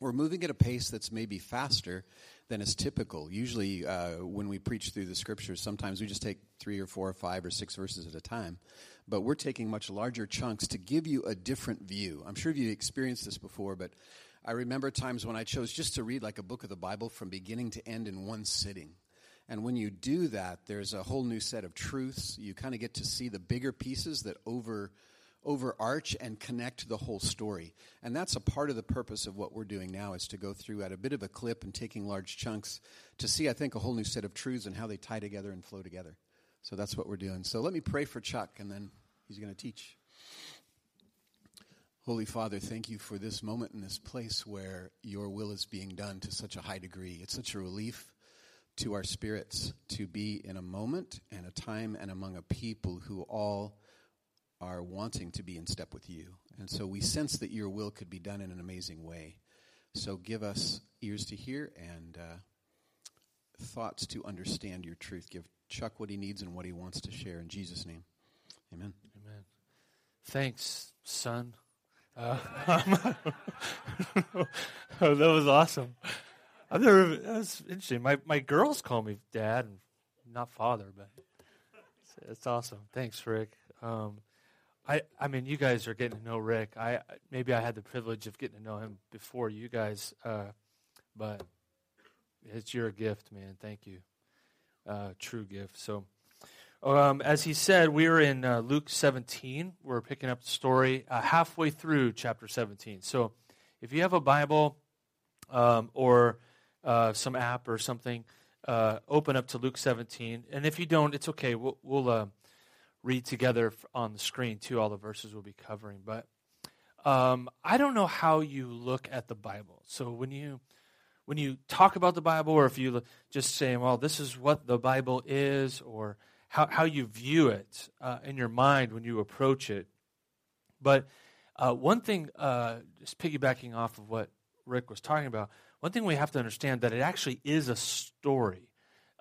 we're moving at a pace that's maybe faster than is typical. Usually, uh, when we preach through the scriptures, sometimes we just take three or four or five or six verses at a time. But we're taking much larger chunks to give you a different view. I'm sure you've experienced this before, but I remember times when I chose just to read like a book of the Bible from beginning to end in one sitting. And when you do that, there's a whole new set of truths. You kind of get to see the bigger pieces that over overarch and connect the whole story. And that's a part of the purpose of what we're doing now is to go through at a bit of a clip and taking large chunks to see, I think, a whole new set of truths and how they tie together and flow together. So that's what we're doing. So let me pray for Chuck, and then he's going to teach. Holy Father, thank you for this moment in this place where your will is being done to such a high degree. It's such a relief to our spirits to be in a moment and a time and among a people who all are wanting to be in step with you. And so we sense that your will could be done in an amazing way. So give us ears to hear and uh, thoughts to understand your truth. Give Chuck what he needs and what he wants to share. In Jesus' name, amen. Amen. Thanks, son. Uh, oh, that was awesome. I've never. That's interesting. My my girls call me dad, and not father, but it's, it's awesome. Thanks, Rick. Um, I, I mean, you guys are getting to know Rick. I maybe I had the privilege of getting to know him before you guys, uh, but it's your gift, man. Thank you, uh, true gift. So, um, as he said, we are in uh, Luke 17. We're picking up the story uh, halfway through chapter 17. So, if you have a Bible um, or uh, some app or something, uh, open up to Luke 17. And if you don't, it's okay. We'll, we'll read together on the screen too. All the verses we'll be covering, but um, I don't know how you look at the Bible. So when you when you talk about the Bible, or if you just say, "Well, this is what the Bible is," or how how you view it uh, in your mind when you approach it. But uh, one thing, uh, just piggybacking off of what Rick was talking about, one thing we have to understand that it actually is a story.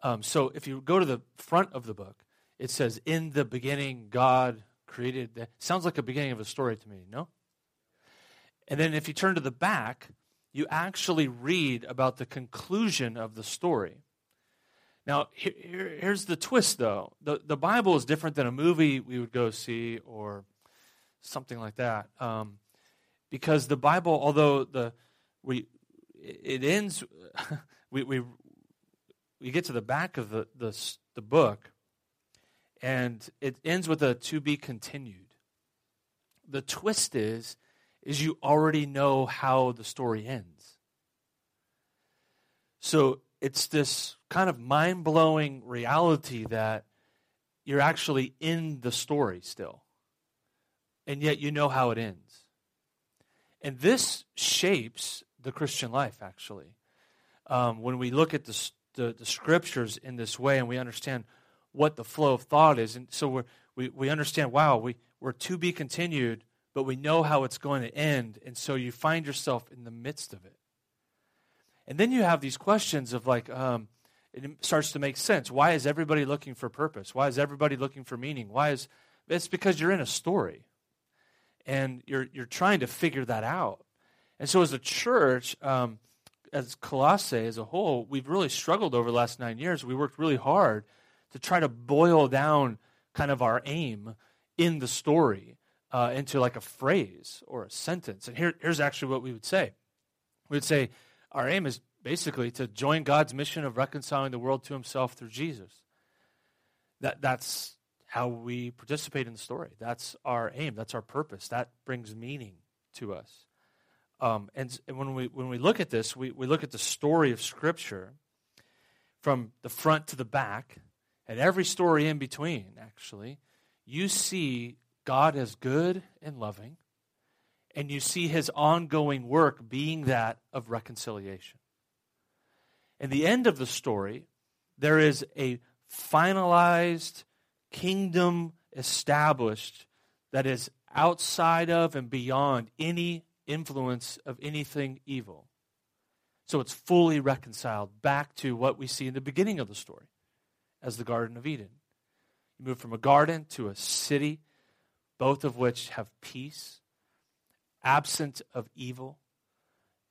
Um, so if you go to the front of the book, it says, In the beginning, God created. That sounds like a beginning of a story to me, no? And then if you turn to the back, you actually read about the conclusion of the story. Now, here, here, here's the twist, though. The, the Bible is different than a movie we would go see or something like that. Um, because the Bible, although the we it ends, we, we, we get to the back of the, the, the book, and it ends with a to be continued. The twist is is you already know how the story ends. So it's this kind of mind-blowing reality that you're actually in the story still. And yet you know how it ends. And this shapes the Christian life, actually. Um, when we look at the, the, the, scriptures in this way and we understand what the flow of thought is. And so we we, we understand, wow, we, we're to be continued, but we know how it's going to end. And so you find yourself in the midst of it. And then you have these questions of like, um, it starts to make sense. Why is everybody looking for purpose? Why is everybody looking for meaning? Why is it's because you're in a story and you're you're trying to figure that out. And so as a church, um, as Colossae as a whole, we've really struggled over the last nine years. We worked really hard to try to boil down kind of our aim in the story uh, into like a phrase or a sentence. And here, here's actually what we would say we would say, our aim is basically to join God's mission of reconciling the world to himself through Jesus. That, that's how we participate in the story. That's our aim. That's our purpose. That brings meaning to us. Um, and, and when, we, when we look at this, we, we look at the story of Scripture from the front to the back and every story in between, actually, you see God as good and loving, and you see his ongoing work being that of reconciliation. In the end of the story, there is a finalized kingdom established that is outside of and beyond any influence of anything evil. So it's fully reconciled back to what we see in the beginning of the story as the Garden of Eden. You move from a garden to a city, both of which have peace, absent of evil,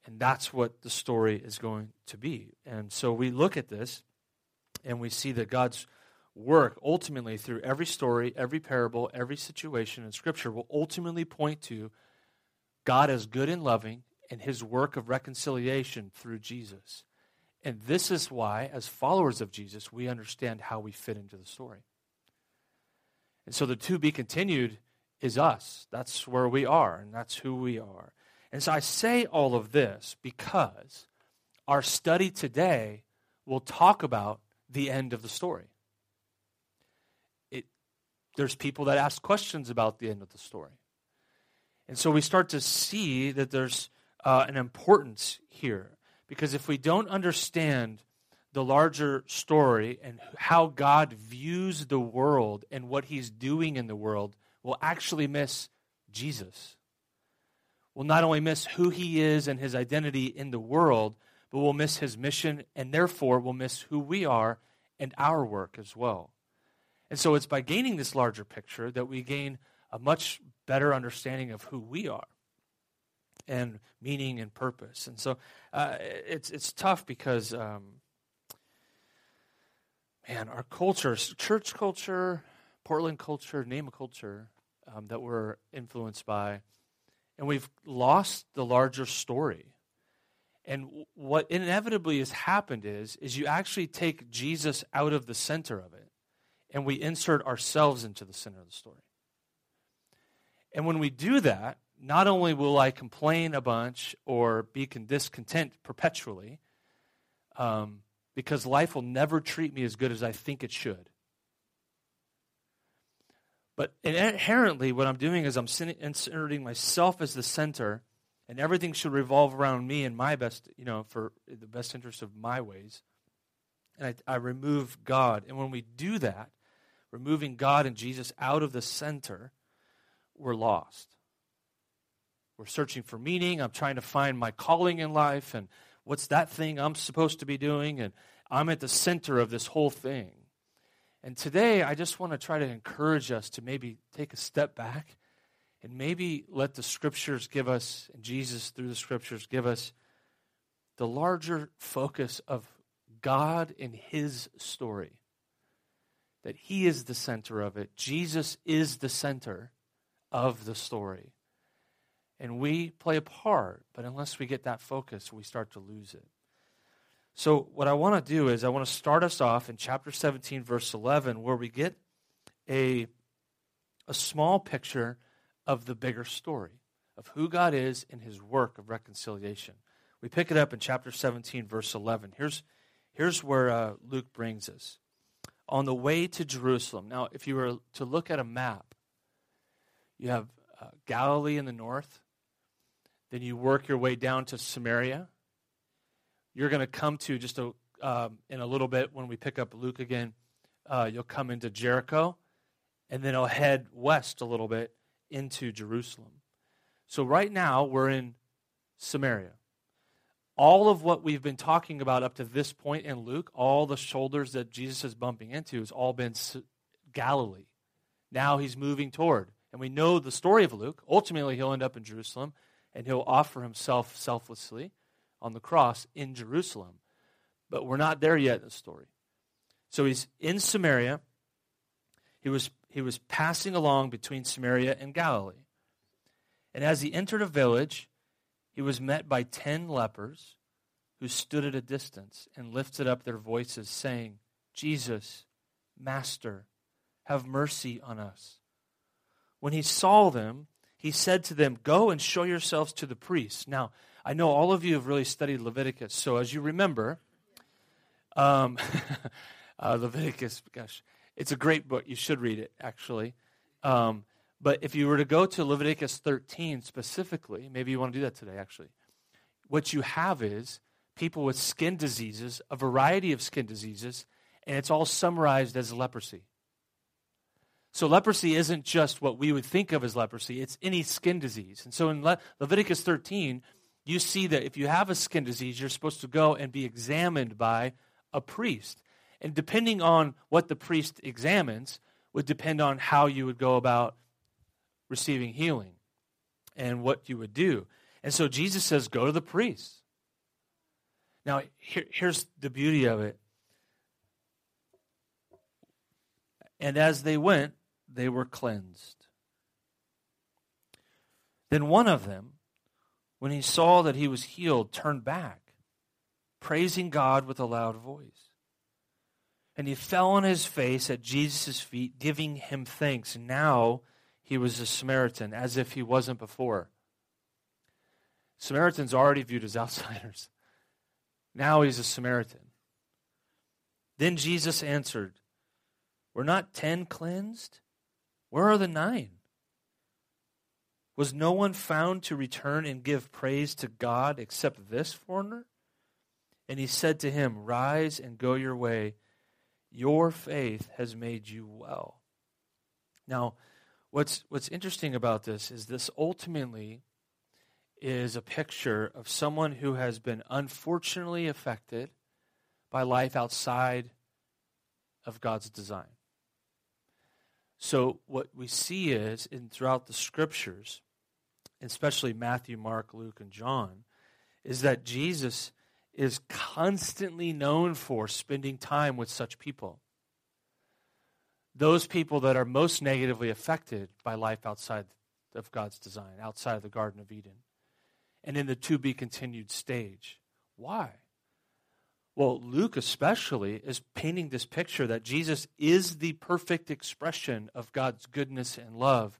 And that's what the story is going to be. And so we look at this and we see that God's work ultimately through every story, every parable, every situation in Scripture will ultimately point to God as good and loving and his work of reconciliation through Jesus. And this is why, as followers of Jesus, we understand how we fit into the story. And so the to be continued is us. That's where we are, and that's who we are. And so I say all of this because our study today will talk about the end of the story. It, there's people that ask questions about the end of the story. And so we start to see that there's uh, an importance here. Because if we don't understand the larger story and how God views the world and what he's doing in the world, we'll actually miss Jesus. We'll not only miss who he is and his identity in the world, but we'll miss his mission and therefore we'll miss who we are and our work as well. And so it's by gaining this larger picture that we gain a much better understanding of who we are and meaning and purpose. And so uh, it's it's tough because um, man, our culture, church culture, Portland culture, name a culture um, that we're influenced by, and we've lost the larger story. And what inevitably has happened is, is you actually take Jesus out of the center of it, and we insert ourselves into the center of the story. And when we do that, not only will I complain a bunch or be discontent perpetually, um, because life will never treat me as good as I think it should. But inherently, what I'm doing is I'm inserting myself as the center, and everything should revolve around me and my best, you know, for the best interest of my ways. And I, I remove God. And when we do that, removing God and Jesus out of the center, we're lost. We're searching for meaning. I'm trying to find my calling in life and what's that thing I'm supposed to be doing. And I'm at the center of this whole thing. And today, I just want to try to encourage us to maybe take a step back and maybe let the scriptures give us, and Jesus through the scriptures give us, the larger focus of God in His story. That He is the center of it. Jesus is the center of the story. And we play a part, but unless we get that focus, we start to lose it. So, what I want to do is, I want to start us off in chapter 17, verse 11, where we get a, a small picture of the bigger story of who God is in his work of reconciliation. We pick it up in chapter 17, verse 11. Here's, here's where uh, Luke brings us. On the way to Jerusalem. Now, if you were to look at a map, you have uh, Galilee in the north, then you work your way down to Samaria. You're going to come to just a, um, in a little bit when we pick up Luke again. Uh, you'll come into Jericho, and then I'll head west a little bit into Jerusalem. So right now we're in Samaria. All of what we've been talking about up to this point in Luke, all the shoulders that Jesus is bumping into, has all been Galilee. Now he's moving toward. And we know the story of Luke. Ultimately, he'll end up in Jerusalem and he'll offer himself selflessly on the cross in Jerusalem. But we're not there yet in the story. So he's in Samaria. He was, he was passing along between Samaria and Galilee. And as he entered a village, he was met by ten lepers who stood at a distance and lifted up their voices, saying, Jesus, Master, have mercy on us. When he saw them, he said to them, Go and show yourselves to the priests. Now, I know all of you have really studied Leviticus, so as you remember, um, uh, Leviticus, gosh, it's a great book. You should read it, actually. Um, but if you were to go to Leviticus 13 specifically, maybe you want to do that today, actually. What you have is people with skin diseases, a variety of skin diseases, and it's all summarized as leprosy. So leprosy isn't just what we would think of as leprosy, it's any skin disease. And so in Le- Leviticus 13, you see that if you have a skin disease, you're supposed to go and be examined by a priest. And depending on what the priest examines, would depend on how you would go about receiving healing and what you would do. And so Jesus says, Go to the priest. Now, here, here's the beauty of it. And as they went, they were cleansed. Then one of them, when he saw that he was healed, turned back, praising God with a loud voice. And he fell on his face at Jesus' feet, giving him thanks. Now he was a Samaritan, as if he wasn't before. Samaritans already viewed as outsiders. Now he's a Samaritan. Then Jesus answered, Were not ten cleansed? Where are the nine? Was no one found to return and give praise to God except this foreigner? And he said to him, Rise and go your way. Your faith has made you well. Now, what's, what's interesting about this is this ultimately is a picture of someone who has been unfortunately affected by life outside of God's design. So what we see is in throughout the scriptures, especially Matthew, Mark, Luke, and John, is that Jesus is constantly known for spending time with such people. Those people that are most negatively affected by life outside of God's design, outside of the Garden of Eden and in the to be continued stage. Why? Well, Luke especially is painting this picture that Jesus is the perfect expression of God's goodness and love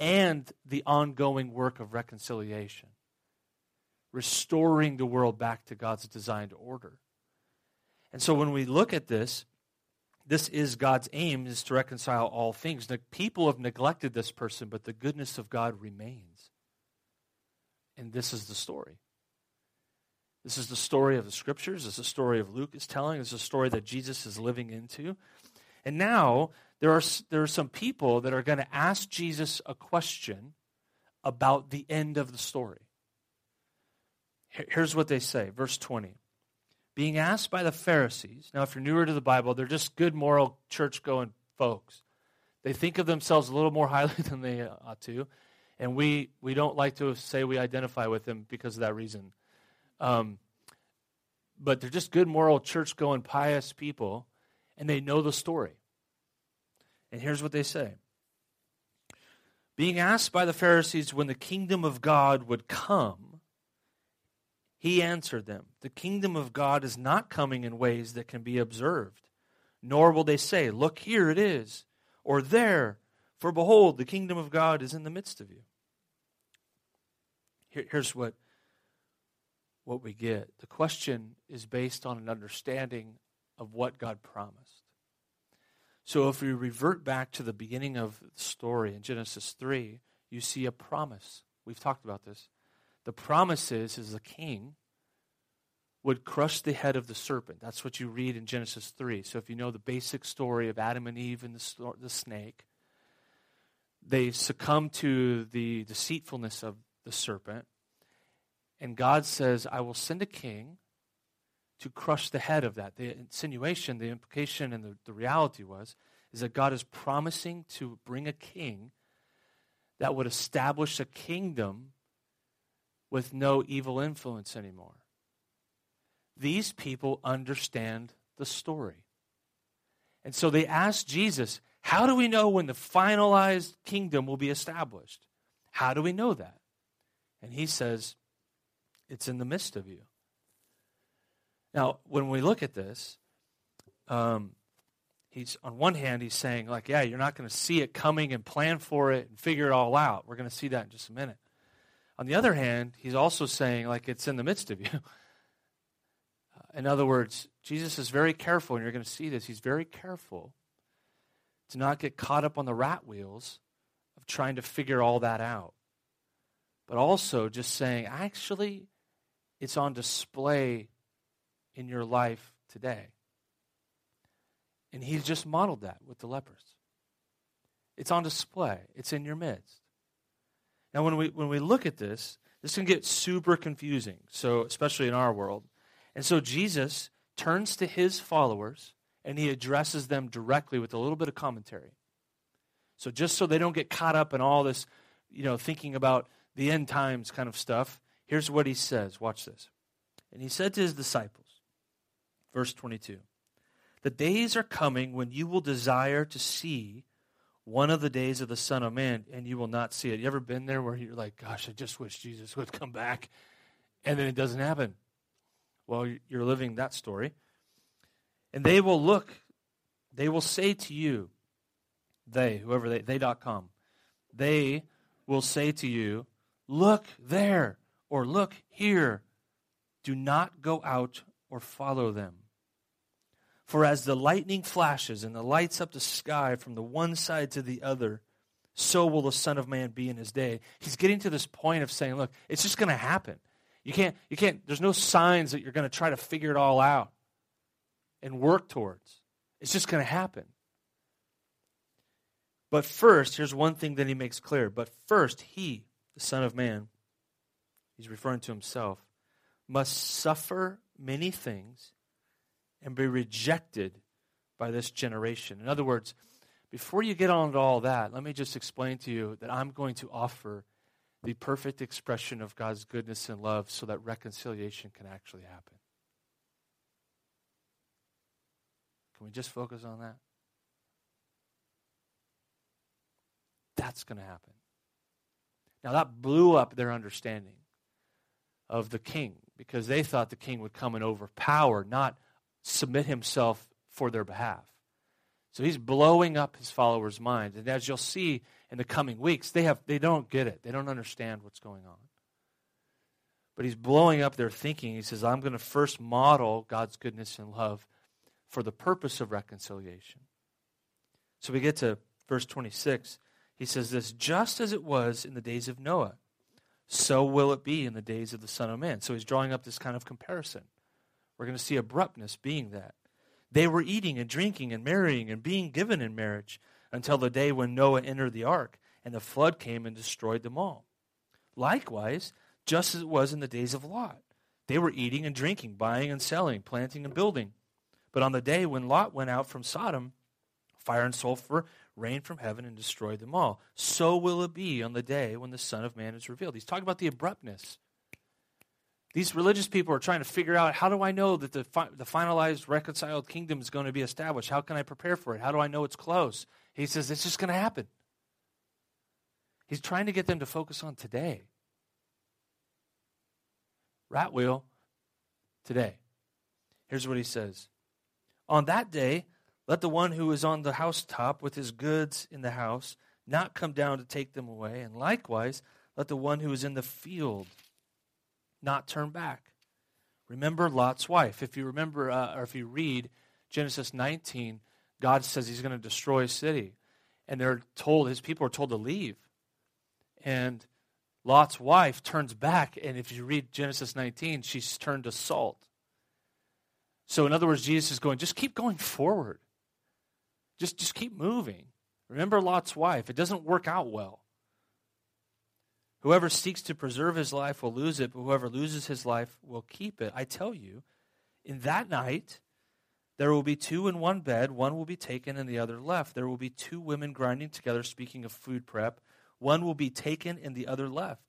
and the ongoing work of reconciliation, restoring the world back to God's designed order. And so when we look at this, this is God's aim is to reconcile all things. The people have neglected this person, but the goodness of God remains. And this is the story. This is the story of the scriptures. This is the story of Luke is telling. This is a story that Jesus is living into. And now there are, there are some people that are going to ask Jesus a question about the end of the story. Here's what they say, verse 20. Being asked by the Pharisees, now if you're newer to the Bible, they're just good, moral, church going folks. They think of themselves a little more highly than they ought to and we, we don't like to say we identify with them because of that reason. Um, but they're just good, moral, church going, pious people, and they know the story. And here's what they say Being asked by the Pharisees when the kingdom of God would come, he answered them The kingdom of God is not coming in ways that can be observed, nor will they say, Look, here it is, or there for behold, the kingdom of God is in the midst of you. Here, here's what, what we get the question is based on an understanding of what God promised. So if we revert back to the beginning of the story in Genesis 3, you see a promise. We've talked about this. The promise is, is the king would crush the head of the serpent. That's what you read in Genesis 3. So if you know the basic story of Adam and Eve and the, the snake, they succumb to the deceitfulness of the serpent. And God says, I will send a king to crush the head of that. The insinuation, the implication, and the, the reality was is that God is promising to bring a king that would establish a kingdom with no evil influence anymore. These people understand the story. And so they ask Jesus, how do we know when the finalized kingdom will be established? How do we know that? And he says, It's in the midst of you. Now, when we look at this, um, he's on one hand he's saying like yeah you're not going to see it coming and plan for it and figure it all out we're going to see that in just a minute on the other hand he's also saying like it's in the midst of you in other words jesus is very careful and you're going to see this he's very careful to not get caught up on the rat wheels of trying to figure all that out. But also just saying, actually, it's on display in your life today. And he just modeled that with the lepers. It's on display, it's in your midst. Now, when we, when we look at this, this can get super confusing, so especially in our world. And so Jesus turns to his followers and he addresses them directly with a little bit of commentary. So just so they don't get caught up in all this, you know, thinking about the end times kind of stuff, here's what he says. Watch this. And he said to his disciples, verse 22, The days are coming when you will desire to see one of the days of the Son of Man, and you will not see it. You ever been there where you're like, gosh, I just wish Jesus would come back, and then it doesn't happen? Well, you're living that story. And they will look, they will say to you, they, whoever they, they.com, they will say to you, look there, or look here. Do not go out or follow them. For as the lightning flashes and the lights up the sky from the one side to the other, so will the Son of Man be in his day. He's getting to this point of saying, look, it's just going to happen. You can't, you can't, there's no signs that you're going to try to figure it all out and work towards. It's just going to happen. But first, here's one thing that he makes clear. But first, he, the Son of Man, he's referring to himself, must suffer many things and be rejected by this generation. In other words, before you get on to all that, let me just explain to you that I'm going to offer the perfect expression of God's goodness and love so that reconciliation can actually happen. Can we just focus on that? That's going to happen. Now, that blew up their understanding of the king because they thought the king would come and overpower, not submit himself for their behalf. So he's blowing up his followers' minds. And as you'll see in the coming weeks, they, have, they don't get it. They don't understand what's going on. But he's blowing up their thinking. He says, I'm going to first model God's goodness and love for the purpose of reconciliation. So we get to verse 26. He says this just as it was in the days of Noah, so will it be in the days of the Son of Man. So he's drawing up this kind of comparison. We're going to see abruptness being that. They were eating and drinking and marrying and being given in marriage until the day when Noah entered the ark and the flood came and destroyed them all. Likewise, just as it was in the days of Lot, they were eating and drinking, buying and selling, planting and building. But on the day when Lot went out from Sodom, fire and sulfur rained from heaven and destroyed them all. So will it be on the day when the Son of Man is revealed. He's talking about the abruptness these religious people are trying to figure out how do I know that the, fi- the finalized reconciled kingdom is going to be established? How can I prepare for it? How do I know it's close? He says it's just going to happen. He's trying to get them to focus on today. Rat wheel, today. Here's what he says On that day, let the one who is on the housetop with his goods in the house not come down to take them away, and likewise, let the one who is in the field not turn back. Remember Lot's wife. If you remember, uh, or if you read Genesis 19, God says he's going to destroy a city. And they're told, his people are told to leave. And Lot's wife turns back. And if you read Genesis 19, she's turned to salt. So, in other words, Jesus is going, just keep going forward. Just, just keep moving. Remember Lot's wife. It doesn't work out well. Whoever seeks to preserve his life will lose it, but whoever loses his life will keep it. I tell you, in that night, there will be two in one bed, one will be taken and the other left. There will be two women grinding together, speaking of food prep. One will be taken and the other left.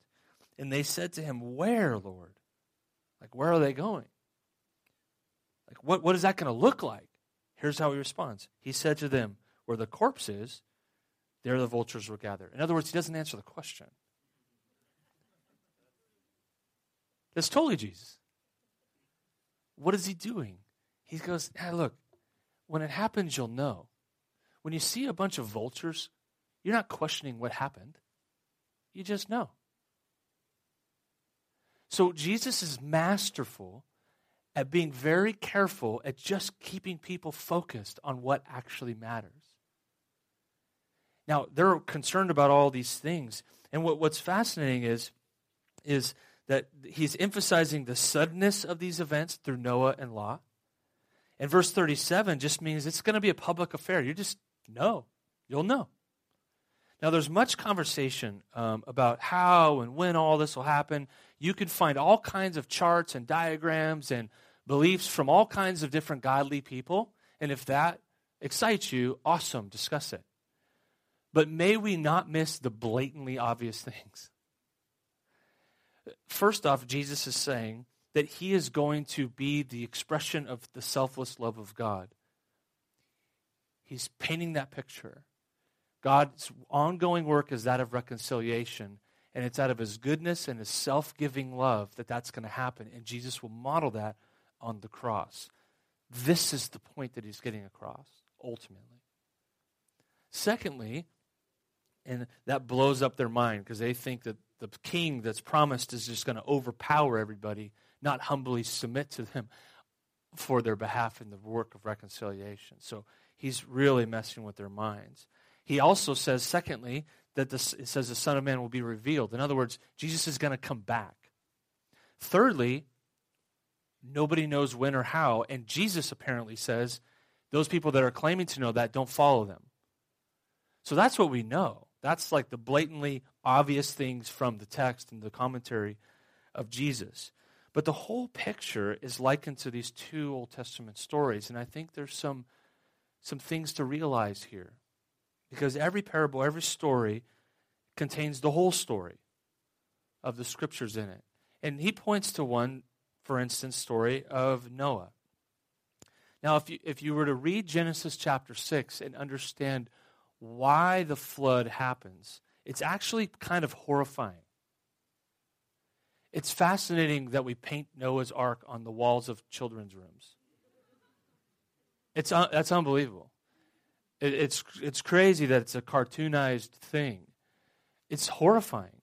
And they said to him, Where, Lord? Like, where are they going? Like, what, what is that going to look like? Here's how he responds. He said to them, Where the corpse is, there the vultures will gather. In other words, he doesn't answer the question. That's totally Jesus. What is he doing? He goes, hey, look, when it happens, you'll know. When you see a bunch of vultures, you're not questioning what happened. You just know. So Jesus is masterful at being very careful at just keeping people focused on what actually matters. Now, they're concerned about all these things. And what, what's fascinating is, is that he's emphasizing the suddenness of these events through Noah and Lot. And verse 37 just means it's going to be a public affair. You just know. You'll know. Now, there's much conversation um, about how and when all this will happen. You can find all kinds of charts and diagrams and beliefs from all kinds of different godly people. And if that excites you, awesome, discuss it. But may we not miss the blatantly obvious things. First off, Jesus is saying that he is going to be the expression of the selfless love of God. He's painting that picture. God's ongoing work is that of reconciliation, and it's out of his goodness and his self giving love that that's going to happen. And Jesus will model that on the cross. This is the point that he's getting across, ultimately. Secondly, and that blows up their mind because they think that the king that's promised is just going to overpower everybody, not humbly submit to them for their behalf in the work of reconciliation. So he's really messing with their minds. He also says, secondly, that this, it says the Son of Man will be revealed. In other words, Jesus is going to come back. Thirdly, nobody knows when or how, and Jesus apparently says those people that are claiming to know that don't follow them. So that's what we know. That's like the blatantly obvious things from the text and the commentary of Jesus. But the whole picture is likened to these two Old Testament stories, and I think there's some some things to realize here. Because every parable, every story contains the whole story of the scriptures in it. And he points to one, for instance, story of Noah. Now, if you, if you were to read Genesis chapter 6 and understand why the flood happens, it's actually kind of horrifying. It's fascinating that we paint Noah's ark on the walls of children's rooms. It's, that's unbelievable. It, it's, it's crazy that it's a cartoonized thing. It's horrifying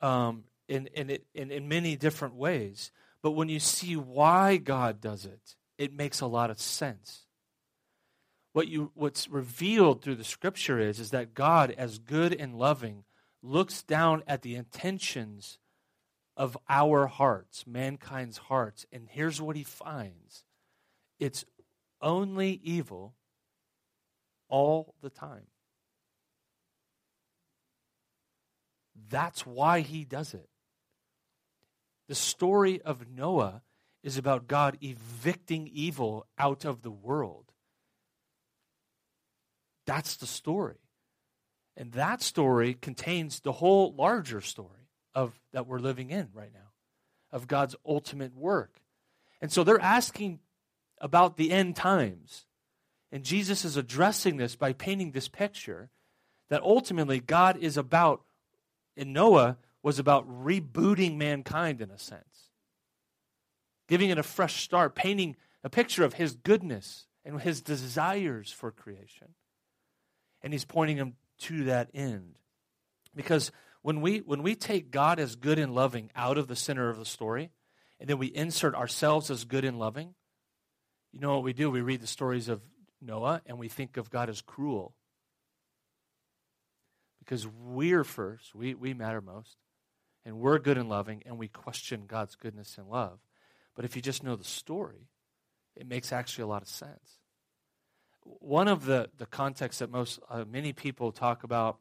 um, in, in, it, in, in many different ways. But when you see why God does it, it makes a lot of sense. What you, what's revealed through the scripture is, is that God, as good and loving, looks down at the intentions of our hearts, mankind's hearts, and here's what he finds it's only evil all the time. That's why he does it. The story of Noah is about God evicting evil out of the world. That's the story. And that story contains the whole larger story of that we're living in right now of God's ultimate work. And so they're asking about the end times. And Jesus is addressing this by painting this picture that ultimately God is about, in Noah was about rebooting mankind in a sense, giving it a fresh start, painting a picture of his goodness and his desires for creation. And he's pointing them to that end. Because when we, when we take God as good and loving out of the center of the story, and then we insert ourselves as good and loving, you know what we do? We read the stories of Noah and we think of God as cruel. Because we're first, we, we matter most, and we're good and loving, and we question God's goodness and love. But if you just know the story, it makes actually a lot of sense. One of the, the contexts that most uh, many people talk about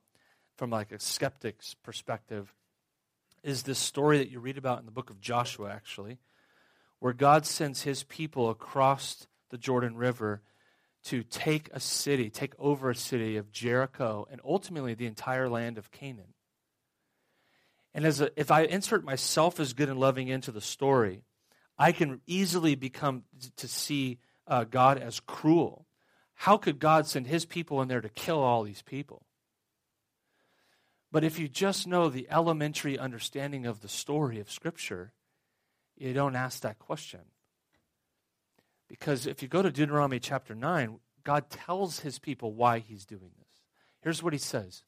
from like a skeptic's perspective is this story that you read about in the book of Joshua, actually, where God sends his people across the Jordan River to take a city, take over a city of Jericho, and ultimately the entire land of Canaan. And as a, if I insert myself as good and loving into the story, I can easily become to see uh, God as cruel. How could God send his people in there to kill all these people? But if you just know the elementary understanding of the story of Scripture, you don't ask that question. Because if you go to Deuteronomy chapter 9, God tells his people why he's doing this. Here's what he says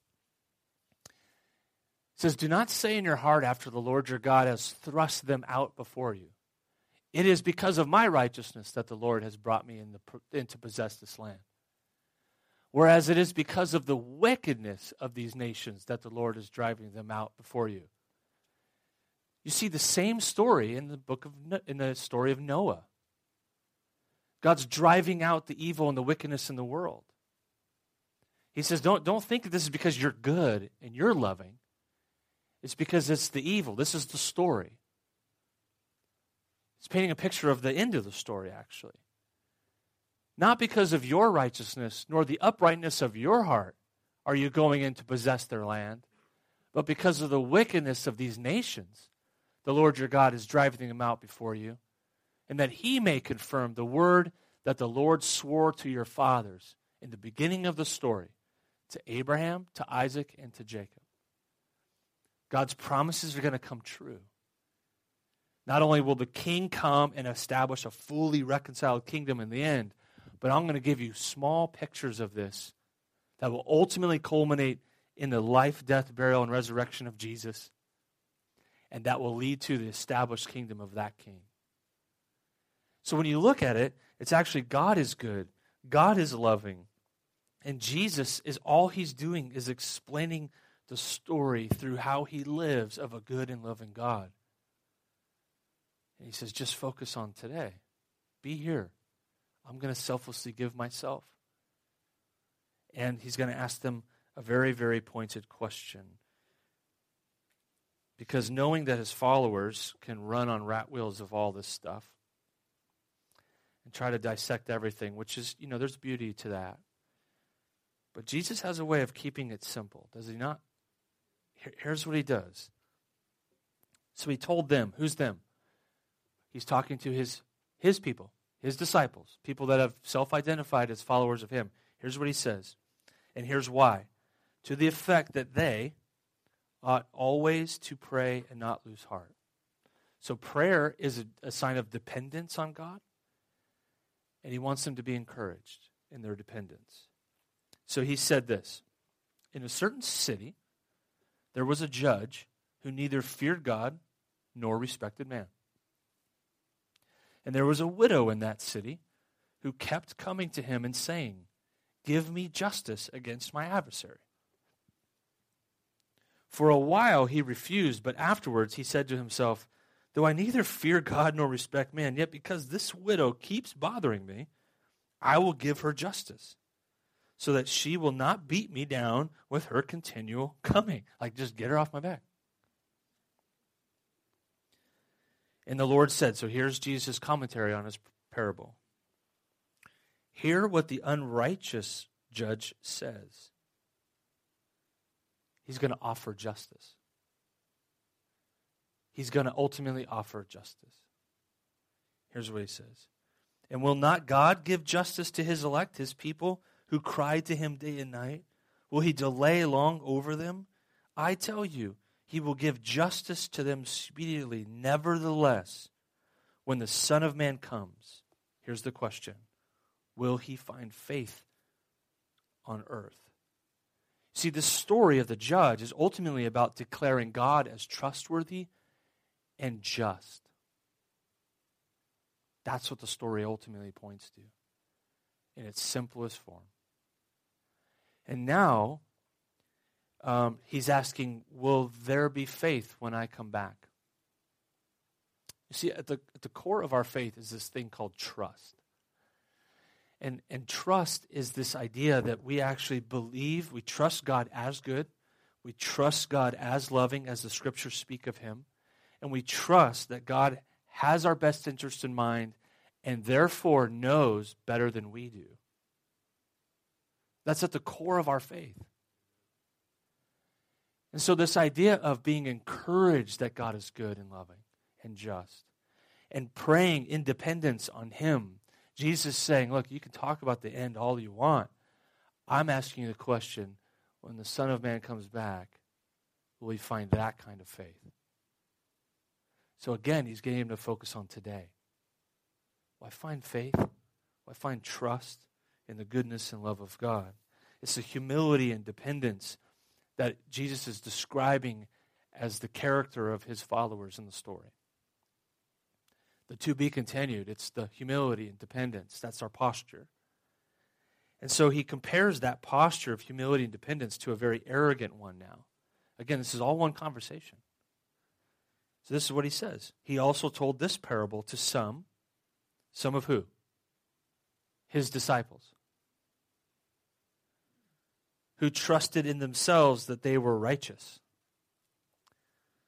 says, Do not say in your heart after the Lord your God has thrust them out before you. It is because of my righteousness that the Lord has brought me in, the, in to possess this land. Whereas it is because of the wickedness of these nations that the Lord is driving them out before you. You see the same story in the book of in the story of Noah. God's driving out the evil and the wickedness in the world. He says, don't, don't think that this is because you're good and you're loving. It's because it's the evil. This is the story. It's painting a picture of the end of the story, actually. Not because of your righteousness, nor the uprightness of your heart are you going in to possess their land, but because of the wickedness of these nations the Lord your God is driving them out before you, and that he may confirm the word that the Lord swore to your fathers in the beginning of the story to Abraham, to Isaac, and to Jacob. God's promises are going to come true. Not only will the king come and establish a fully reconciled kingdom in the end, but I'm going to give you small pictures of this that will ultimately culminate in the life, death, burial, and resurrection of Jesus. And that will lead to the established kingdom of that king. So when you look at it, it's actually God is good, God is loving. And Jesus is all he's doing is explaining the story through how he lives of a good and loving God. And he says, just focus on today. Be here. I'm going to selflessly give myself. And he's going to ask them a very, very pointed question. Because knowing that his followers can run on rat wheels of all this stuff and try to dissect everything, which is, you know, there's beauty to that. But Jesus has a way of keeping it simple, does he not? Here's what he does. So he told them, who's them? He's talking to his, his people, his disciples, people that have self identified as followers of him. Here's what he says, and here's why. To the effect that they ought always to pray and not lose heart. So prayer is a, a sign of dependence on God, and he wants them to be encouraged in their dependence. So he said this In a certain city, there was a judge who neither feared God nor respected man. And there was a widow in that city who kept coming to him and saying, Give me justice against my adversary. For a while he refused, but afterwards he said to himself, Though I neither fear God nor respect man, yet because this widow keeps bothering me, I will give her justice, so that she will not beat me down with her continual coming. Like, just get her off my back. And the Lord said, so here's Jesus' commentary on his parable. Hear what the unrighteous judge says. He's going to offer justice. He's going to ultimately offer justice. Here's what he says And will not God give justice to his elect, his people, who cry to him day and night? Will he delay long over them? I tell you, he will give justice to them speedily. Nevertheless, when the Son of Man comes, here's the question Will he find faith on earth? See, the story of the judge is ultimately about declaring God as trustworthy and just. That's what the story ultimately points to in its simplest form. And now, um, he's asking, Will there be faith when I come back? You see, at the, at the core of our faith is this thing called trust. And, and trust is this idea that we actually believe, we trust God as good, we trust God as loving as the scriptures speak of him, and we trust that God has our best interest in mind and therefore knows better than we do. That's at the core of our faith. And so, this idea of being encouraged that God is good and loving and just, and praying independence on Him, Jesus saying, Look, you can talk about the end all you want. I'm asking you the question when the Son of Man comes back, will we find that kind of faith? So, again, he's getting him to focus on today. Will I find faith? Will I find trust in the goodness and love of God? It's the humility and dependence that Jesus is describing as the character of his followers in the story. The to be continued, it's the humility and dependence. That's our posture. And so he compares that posture of humility and dependence to a very arrogant one now. Again, this is all one conversation. So this is what he says. He also told this parable to some, some of who? His disciples who trusted in themselves that they were righteous.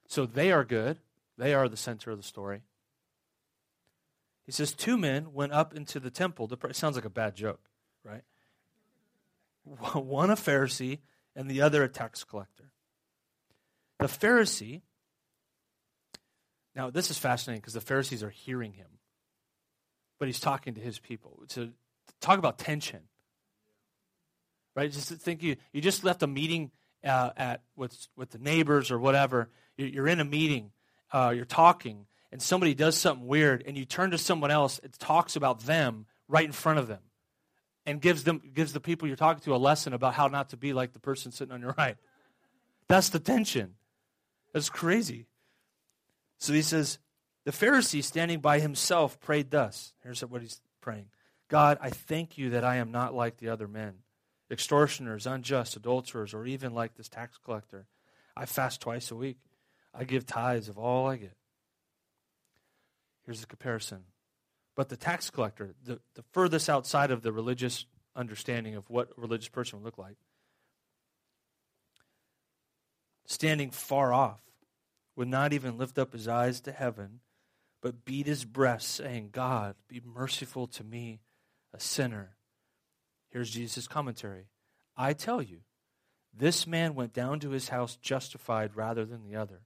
So they are good. They are the center of the story. He says, Two men went up into the temple. It sounds like a bad joke, right? One a Pharisee and the other a tax collector. The Pharisee, Now, this is fascinating because the Pharisees are hearing him, but he's talking to his people. So, talk about tension, right? Just think you, you just left a meeting uh, at with, with the neighbors or whatever. You're in a meeting, uh, you're talking, and somebody does something weird, and you turn to someone else and talks about them right in front of them and gives them gives the people you're talking to a lesson about how not to be like the person sitting on your right. That's the tension. That's crazy. So he says, the Pharisee standing by himself prayed thus. Here's what he's praying. God, I thank you that I am not like the other men, extortioners, unjust, adulterers, or even like this tax collector. I fast twice a week. I give tithes of all I get. Here's the comparison. But the tax collector, the, the furthest outside of the religious understanding of what a religious person would look like, standing far off, would not even lift up his eyes to heaven, but beat his breast, saying, God, be merciful to me, a sinner. Here's Jesus' commentary I tell you, this man went down to his house justified rather than the other.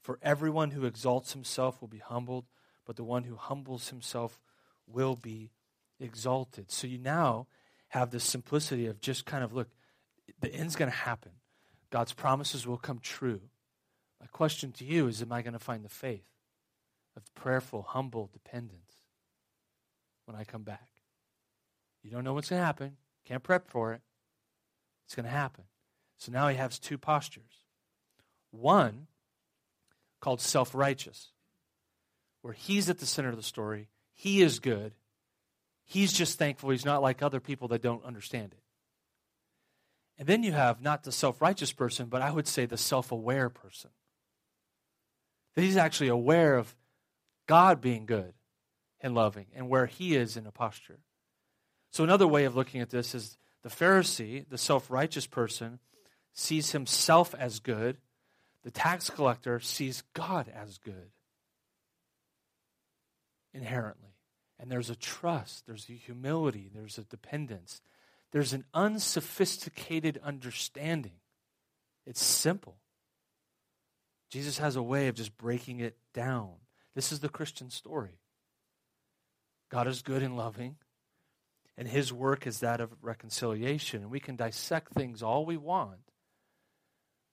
For everyone who exalts himself will be humbled, but the one who humbles himself will be exalted. So you now have the simplicity of just kind of look, the end's going to happen. God's promises will come true. My question to you is Am I going to find the faith of prayerful, humble dependence when I come back? You don't know what's going to happen. Can't prep for it. It's going to happen. So now he has two postures. One called self righteous, where he's at the center of the story. He is good. He's just thankful he's not like other people that don't understand it. And then you have not the self righteous person, but I would say the self aware person. That he's actually aware of God being good and loving and where he is in a posture. So, another way of looking at this is the Pharisee, the self righteous person, sees himself as good, the tax collector sees God as good inherently. And there's a trust, there's a humility, there's a dependence, there's an unsophisticated understanding. It's simple. Jesus has a way of just breaking it down. This is the Christian story. God is good and loving, and his work is that of reconciliation. And we can dissect things all we want,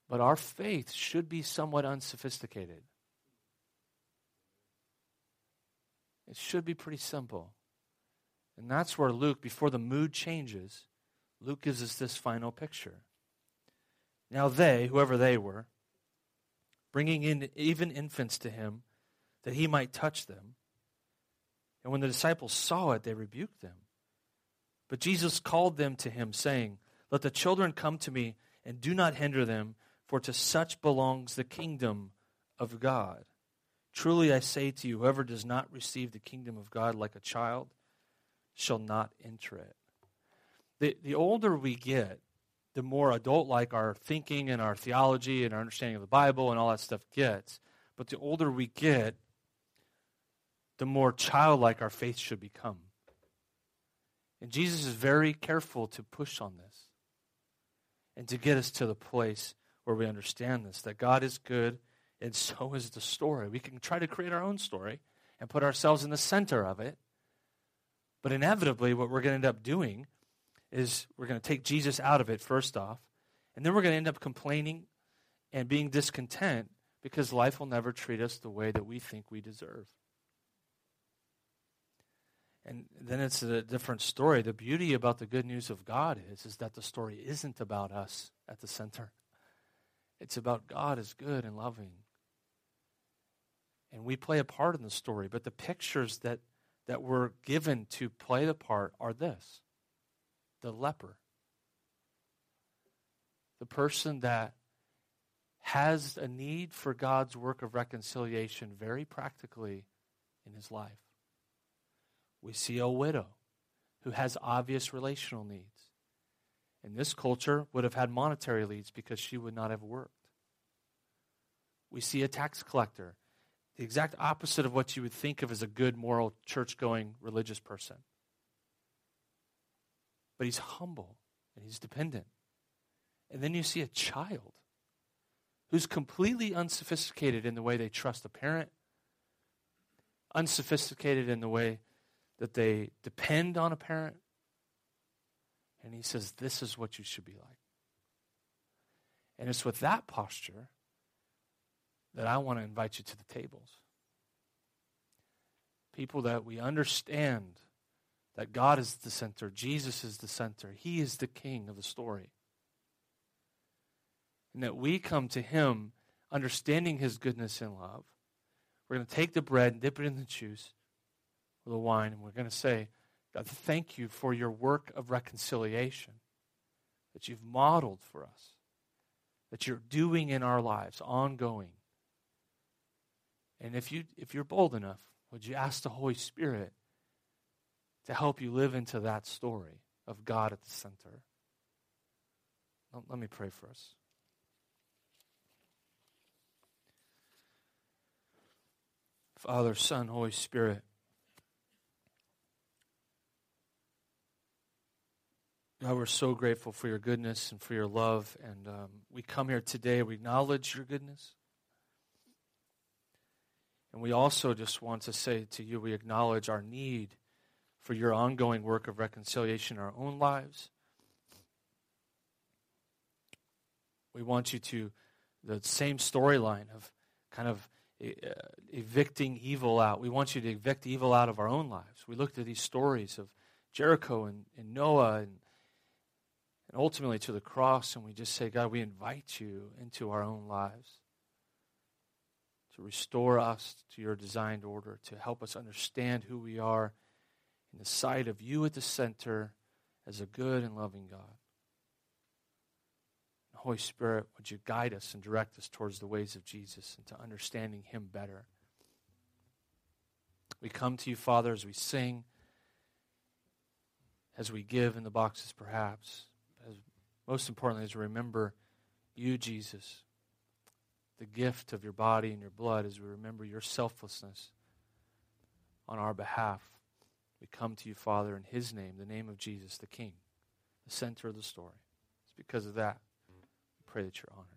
but our faith should be somewhat unsophisticated. It should be pretty simple. And that's where Luke, before the mood changes, Luke gives us this final picture. Now, they, whoever they were, bringing in even infants to him that he might touch them. And when the disciples saw it, they rebuked them. But Jesus called them to him, saying, Let the children come to me, and do not hinder them, for to such belongs the kingdom of God. Truly I say to you, whoever does not receive the kingdom of God like a child shall not enter it. The, the older we get, the more adult like our thinking and our theology and our understanding of the Bible and all that stuff gets. But the older we get, the more childlike our faith should become. And Jesus is very careful to push on this and to get us to the place where we understand this that God is good and so is the story. We can try to create our own story and put ourselves in the center of it. But inevitably, what we're going to end up doing is we're going to take Jesus out of it, first off, and then we're going to end up complaining and being discontent because life will never treat us the way that we think we deserve. And then it's a different story. The beauty about the good news of God is, is that the story isn't about us at the center. It's about God is good and loving and we play a part in the story. But the pictures that, that were given to play the part are this the leper, the person that has a need for God's work of reconciliation very practically in his life. We see a widow who has obvious relational needs. In this culture, would have had monetary needs because she would not have worked. We see a tax collector the exact opposite of what you would think of as a good, moral, church going religious person. But he's humble and he's dependent. And then you see a child who's completely unsophisticated in the way they trust a parent, unsophisticated in the way that they depend on a parent. And he says, This is what you should be like. And it's with that posture that I want to invite you to the tables. People that we understand that God is the center, Jesus is the center, He is the king of the story. And that we come to Him understanding His goodness and love. We're going to take the bread and dip it in the juice or the wine, and we're going to say, God, thank you for your work of reconciliation that you've modeled for us, that you're doing in our lives, ongoing. And if, you, if you're bold enough, would you ask the Holy Spirit to help you live into that story of God at the center? Let me pray for us. Father, Son, Holy Spirit, God, we're so grateful for your goodness and for your love. And um, we come here today, we acknowledge your goodness. And we also just want to say to you, we acknowledge our need for your ongoing work of reconciliation in our own lives. We want you to, the same storyline of kind of uh, evicting evil out. We want you to evict evil out of our own lives. We looked at these stories of Jericho and, and Noah and and ultimately to the cross, and we just say, God, we invite you into our own lives to restore us to your designed order, to help us understand who we are in the sight of you at the center as a good and loving God. Holy Spirit, would you guide us and direct us towards the ways of Jesus and to understanding him better? We come to you, Father, as we sing, as we give in the boxes, perhaps most importantly, is remember you, Jesus, the gift of your body and your blood, as we remember your selflessness on our behalf. We come to you, Father, in his name, the name of Jesus, the King, the center of the story. It's because of that we pray that you're honored.